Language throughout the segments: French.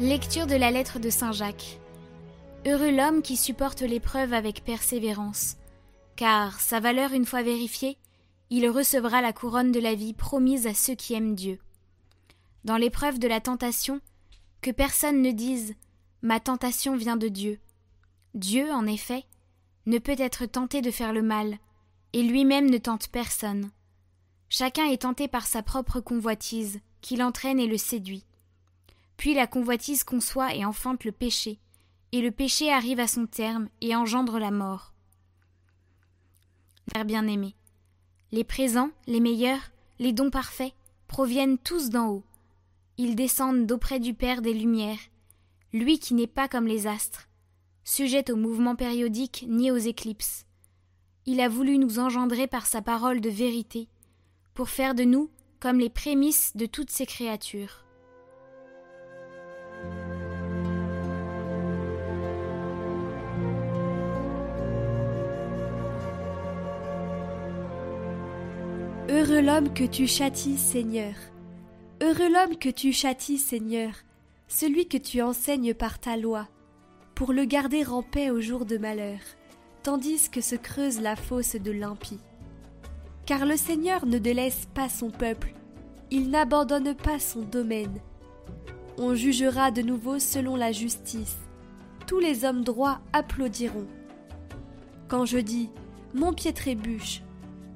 Lecture de la lettre de Saint Jacques. Heureux l'homme qui supporte l'épreuve avec persévérance, car, sa valeur une fois vérifiée, il recevra la couronne de la vie promise à ceux qui aiment Dieu. Dans l'épreuve de la tentation, que personne ne dise Ma tentation vient de Dieu. Dieu, en effet, ne peut être tenté de faire le mal, et lui-même ne tente personne. Chacun est tenté par sa propre convoitise, qui l'entraîne et le séduit. Puis la convoitise conçoit et enfante le péché, et le péché arrive à son terme et engendre la mort. Père bien-aimé, les présents, les meilleurs, les dons parfaits, proviennent tous d'en haut. Ils descendent d'auprès du Père des Lumières, lui qui n'est pas comme les astres, sujet aux mouvements périodiques ni aux éclipses. Il a voulu nous engendrer par sa parole de vérité, pour faire de nous comme les prémices de toutes ces créatures. Heureux l'homme que tu châties, Seigneur. Heureux l'homme que tu châties, Seigneur, celui que tu enseignes par ta loi, pour le garder en paix au jour de malheur, tandis que se creuse la fosse de l'impie. Car le Seigneur ne délaisse pas son peuple, il n'abandonne pas son domaine. On jugera de nouveau selon la justice. Tous les hommes droits applaudiront. Quand je dis Mon pied trébuche,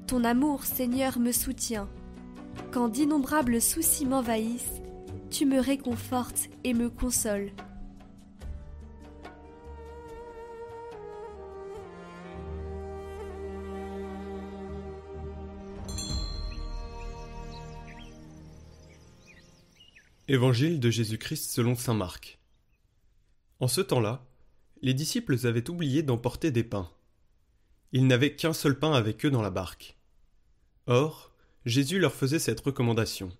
ton amour, Seigneur, me soutient. Quand d'innombrables soucis m'envahissent, tu me réconfortes et me consoles. Évangile de Jésus-Christ selon Saint Marc. En ce temps-là, les disciples avaient oublié d'emporter des pains. Ils n'avaient qu'un seul pain avec eux dans la barque. Or, Jésus leur faisait cette recommandation.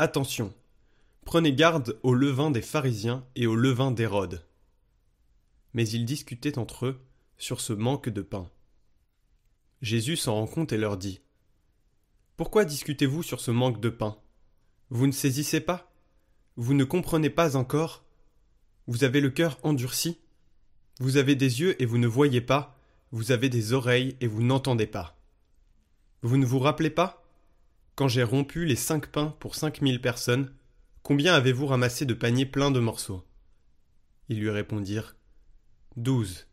Attention, prenez garde au levain des pharisiens et au levain d'Hérode. Mais ils discutaient entre eux sur ce manque de pain. Jésus s'en rend compte et leur dit Pourquoi discutez-vous sur ce manque de pain? Vous ne saisissez pas? Vous ne comprenez pas encore? Vous avez le cœur endurci? Vous avez des yeux et vous ne voyez pas? Vous avez des oreilles et vous n'entendez pas vous ne vous rappelez pas? Quand j'ai rompu les cinq pains pour cinq mille personnes, combien avez-vous ramassé de paniers pleins de morceaux? Ils lui répondirent Douze.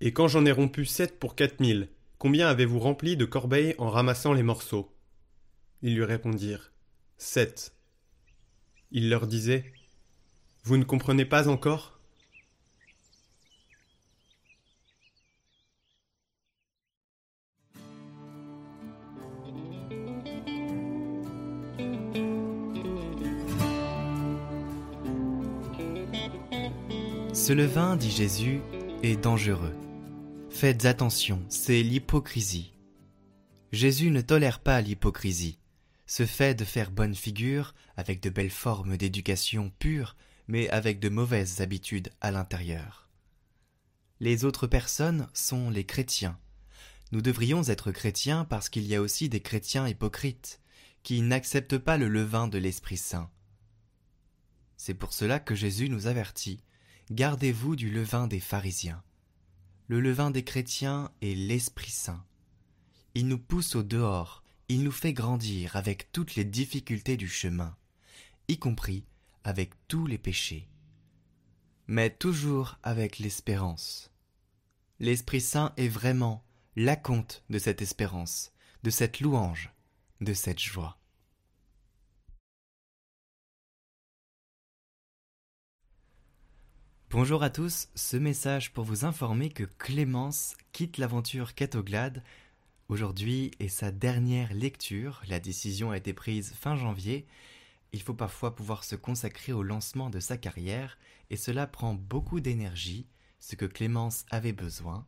Et quand j'en ai rompu sept pour quatre mille, combien avez-vous rempli de corbeilles en ramassant les morceaux? Ils lui répondirent Sept. Il leur disait Vous ne comprenez pas encore? Ce levain, dit Jésus, est dangereux. Faites attention, c'est l'hypocrisie. Jésus ne tolère pas l'hypocrisie, ce fait de faire bonne figure avec de belles formes d'éducation pure, mais avec de mauvaises habitudes à l'intérieur. Les autres personnes sont les chrétiens. Nous devrions être chrétiens parce qu'il y a aussi des chrétiens hypocrites, qui n'acceptent pas le levain de l'Esprit Saint. C'est pour cela que Jésus nous avertit Gardez-vous du levain des pharisiens. Le levain des chrétiens est l'Esprit Saint. Il nous pousse au dehors, il nous fait grandir avec toutes les difficultés du chemin, y compris avec tous les péchés. Mais toujours avec l'espérance. L'Esprit Saint est vraiment la de cette espérance, de cette louange, de cette joie. Bonjour à tous, ce message pour vous informer que Clémence quitte l'aventure Catoglade. Aujourd'hui est sa dernière lecture, la décision a été prise fin janvier. Il faut parfois pouvoir se consacrer au lancement de sa carrière et cela prend beaucoup d'énergie, ce que Clémence avait besoin.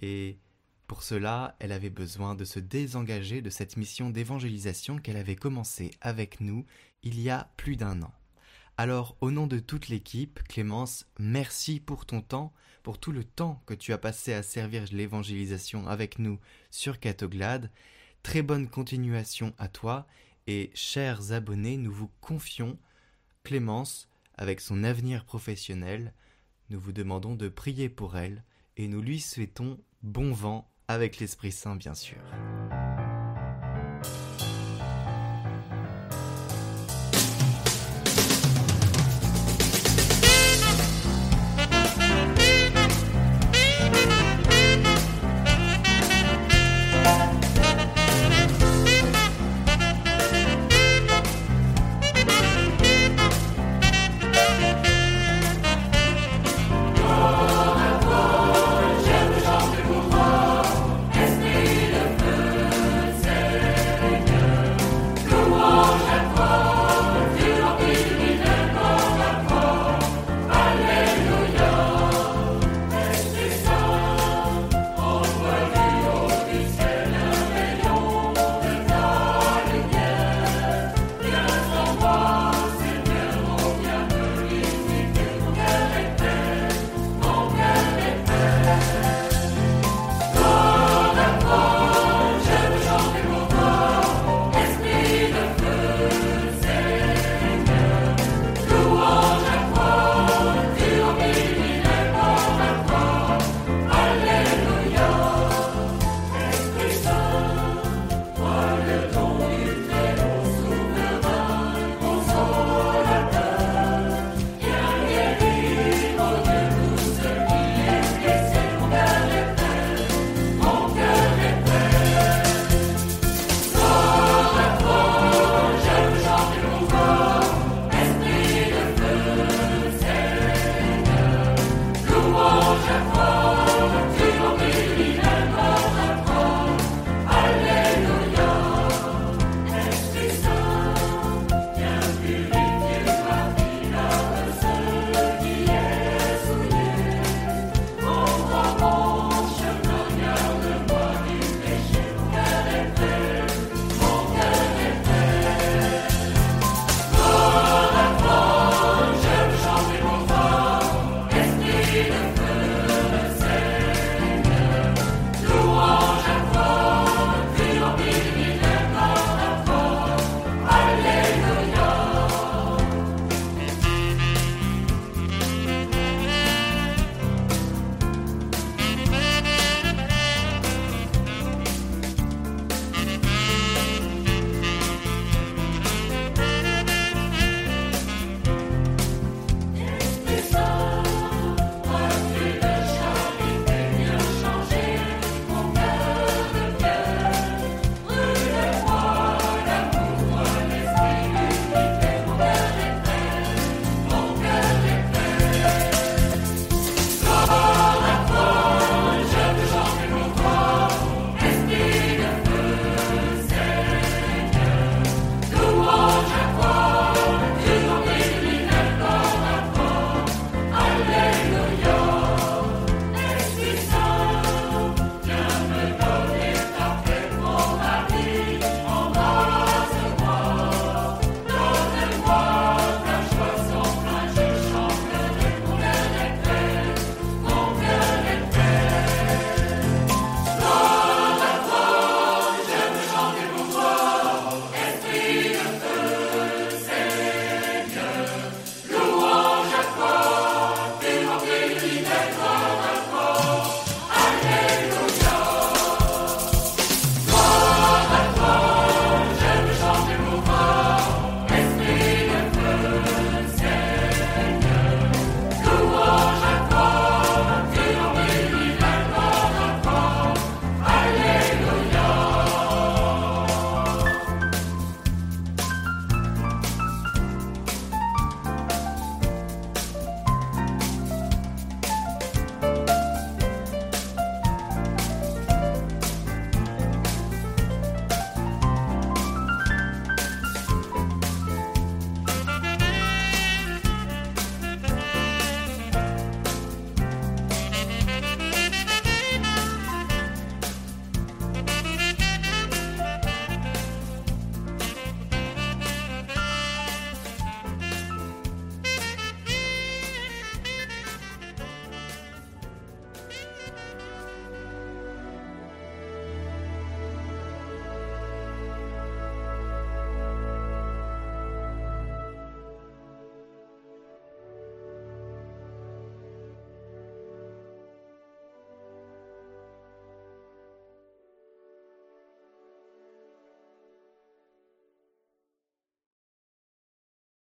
Et pour cela, elle avait besoin de se désengager de cette mission d'évangélisation qu'elle avait commencée avec nous il y a plus d'un an. Alors, au nom de toute l'équipe, Clémence, merci pour ton temps, pour tout le temps que tu as passé à servir l'évangélisation avec nous sur Catoglade. Très bonne continuation à toi et chers abonnés, nous vous confions Clémence, avec son avenir professionnel, nous vous demandons de prier pour elle et nous lui souhaitons bon vent avec l'Esprit Saint bien sûr.